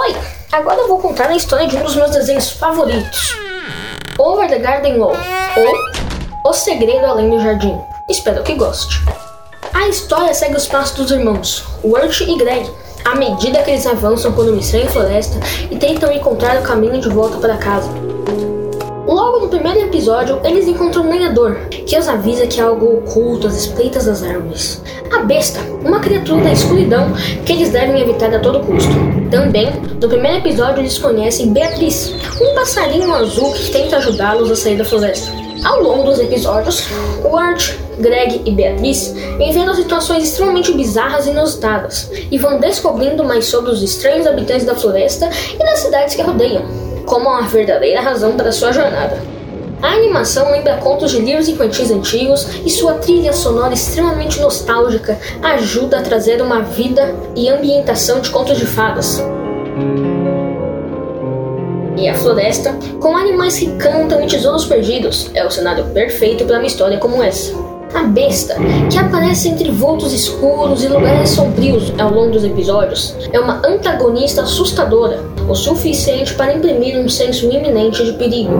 Oi! Agora eu vou contar a história de um dos meus desenhos favoritos. Over the Garden Wall, ou O Segredo Além do Jardim. Espero que goste. A história segue os passos dos irmãos, Wirt e Greg, à medida que eles avançam por uma estranha floresta e tentam encontrar o caminho de volta para casa. Logo no primeiro episódio, eles encontram um lenhador, que os avisa que há algo oculto às espreitas das árvores. A besta, uma criatura da escuridão que eles devem evitar a todo custo. Também, no primeiro episódio, eles conhecem Beatriz, um passarinho azul que tenta ajudá-los a sair da floresta. Ao longo dos episódios, Art, Greg e Beatriz enfrentam situações extremamente bizarras e inusitadas e vão descobrindo mais sobre os estranhos habitantes da floresta e das cidades que rodeiam como uma verdadeira razão para sua jornada. A animação lembra contos de livros infantis antigos e sua trilha sonora extremamente nostálgica ajuda a trazer uma vida e ambientação de contos de fadas. E a floresta, com animais que cantam e tesouros perdidos, é o cenário perfeito para uma história como essa. A besta, que aparece entre vultos escuros e lugares sombrios ao longo dos episódios, é uma antagonista assustadora, o suficiente para imprimir um senso iminente de perigo.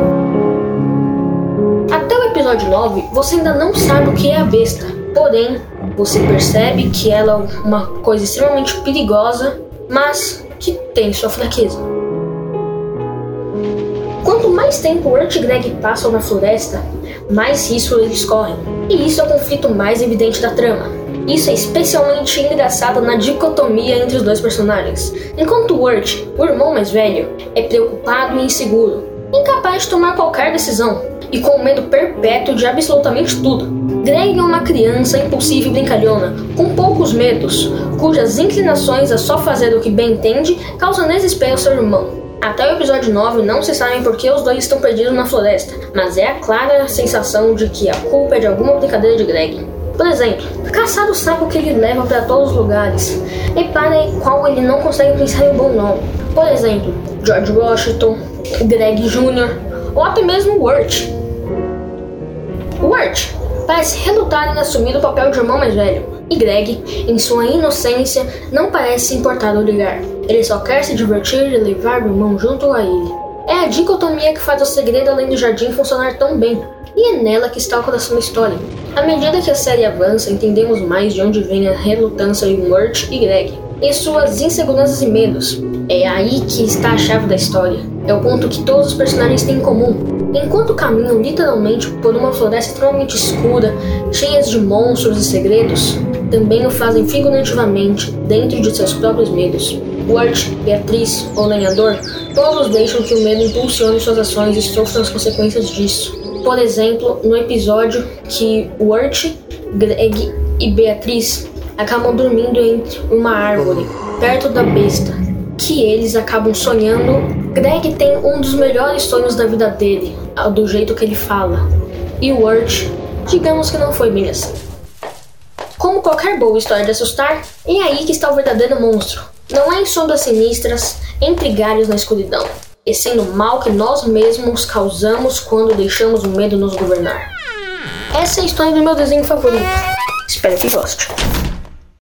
Até o episódio 9, você ainda não sabe o que é a besta, porém, você percebe que ela é uma coisa extremamente perigosa, mas que tem sua fraqueza. Quanto mais tempo Urt e Greg passam na floresta, mais risco eles correm. E isso é o conflito mais evidente da trama. Isso é especialmente engraçado na dicotomia entre os dois personagens. Enquanto Wirt, o irmão mais velho, é preocupado e inseguro, incapaz de tomar qualquer decisão e com medo perpétuo de absolutamente tudo. Greg é uma criança impulsiva e brincalhona, com poucos medos, cujas inclinações a só fazer o que bem entende causam desespero ao seu irmão. Até o episódio 9 não se sabe por que os dois estão perdidos na floresta, mas é a clara sensação de que a culpa é de alguma brincadeira de Greg. Por exemplo, sabe o que ele leva para todos os lugares, e para qual ele não consegue pensar em um bom nome. Por exemplo, George Washington, Greg Jr. ou até mesmo Wirt. Wirt parece relutar em assumir o papel de irmão mais velho, e Greg, em sua inocência, não parece se importar do ligar. Ele só quer se divertir e levar o irmão junto a ele. É a dicotomia que faz o segredo além do jardim funcionar tão bem, e é nela que está o coração da história. À medida que a série avança, entendemos mais de onde vem a relutância em Murt e Greg, e suas inseguranças e medos. É aí que está a chave da história. É o ponto que todos os personagens têm em comum, Enquanto caminham literalmente por uma floresta extremamente escura, cheia de monstros e segredos, também o fazem figurativamente dentro de seus próprios medos. Wart, Beatriz ou Lenhador, todos deixam que o medo impulsione suas ações e sofram as consequências disso. Por exemplo, no episódio que Wart, Greg e Beatriz acabam dormindo entre uma árvore, perto da besta, que eles acabam sonhando Greg tem um dos melhores sonhos da vida dele, do jeito que ele fala. E o Wirt, digamos que não foi bem assim. Como qualquer boa história de assustar, é aí que está o verdadeiro monstro. Não é em sombras sinistras, entre galhos na escuridão, e sim no mal que nós mesmos causamos quando deixamos o medo nos governar. Essa é a história do meu desenho favorito. Espero que goste.